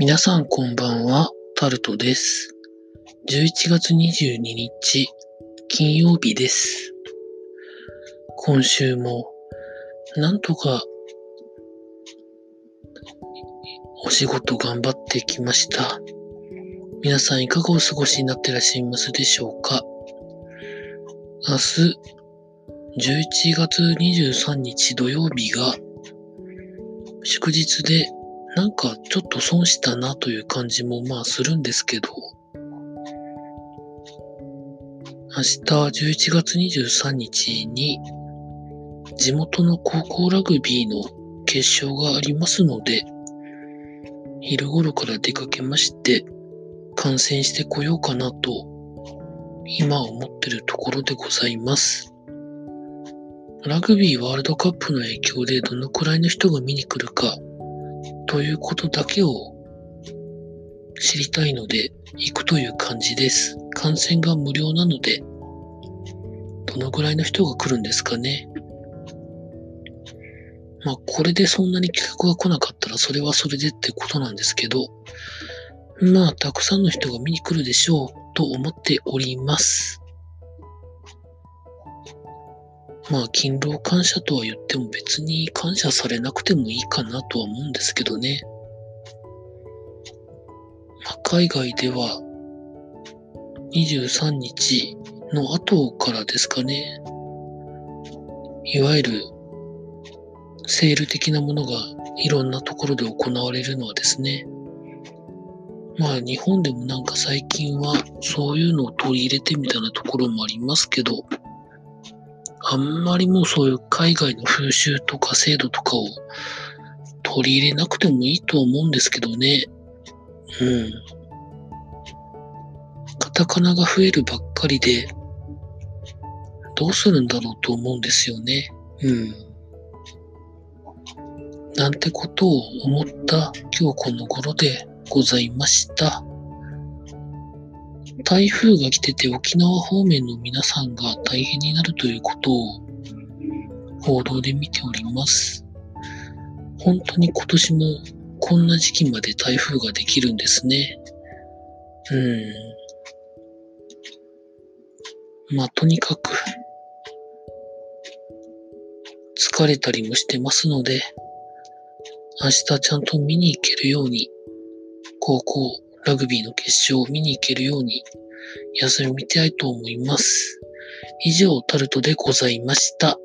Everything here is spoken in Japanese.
皆さんこんばんは、タルトです。11月22日、金曜日です。今週も、なんとか、お仕事頑張ってきました。皆さんいかがお過ごしになってらっしゃいますでしょうか明日、11月23日土曜日が、祝日で、なんかちょっと損したなという感じもまあするんですけど、明日11月23日に地元の高校ラグビーの決勝がありますので、昼頃から出かけまして観戦してこようかなと今思ってるところでございます。ラグビーワールドカップの影響でどのくらいの人が見に来るかということだけを知りたいので行くという感じです。観戦が無料なので、どのぐらいの人が来るんですかね。まあ、これでそんなに企画が来なかったらそれはそれでってことなんですけど、まあ、たくさんの人が見に来るでしょうと思っております。まあ、勤労感謝とは言っても別に感謝されなくてもいいかなとは思うんですけどね。まあ、海外では23日の後からですかね。いわゆるセール的なものがいろんなところで行われるのはですね。まあ日本でもなんか最近はそういうのを取り入れてみたいなところもありますけど、あんまりもうそういう海外の風習とか制度とかを取り入れなくてもいいと思うんですけどね。うん。カタカナが増えるばっかりで、どうするんだろうと思うんですよね。うん。なんてことを思った今日この頃でございました。台風が来てて沖縄方面の皆さんが大変になるということを報道で見ております。本当に今年もこんな時期まで台風ができるんですね。うん。まあとにかく疲れたりもしてますので、明日ちゃんと見に行けるように高校ラグビーの決勝を見に行けるように休み見たいと思います。以上、タルトでございました。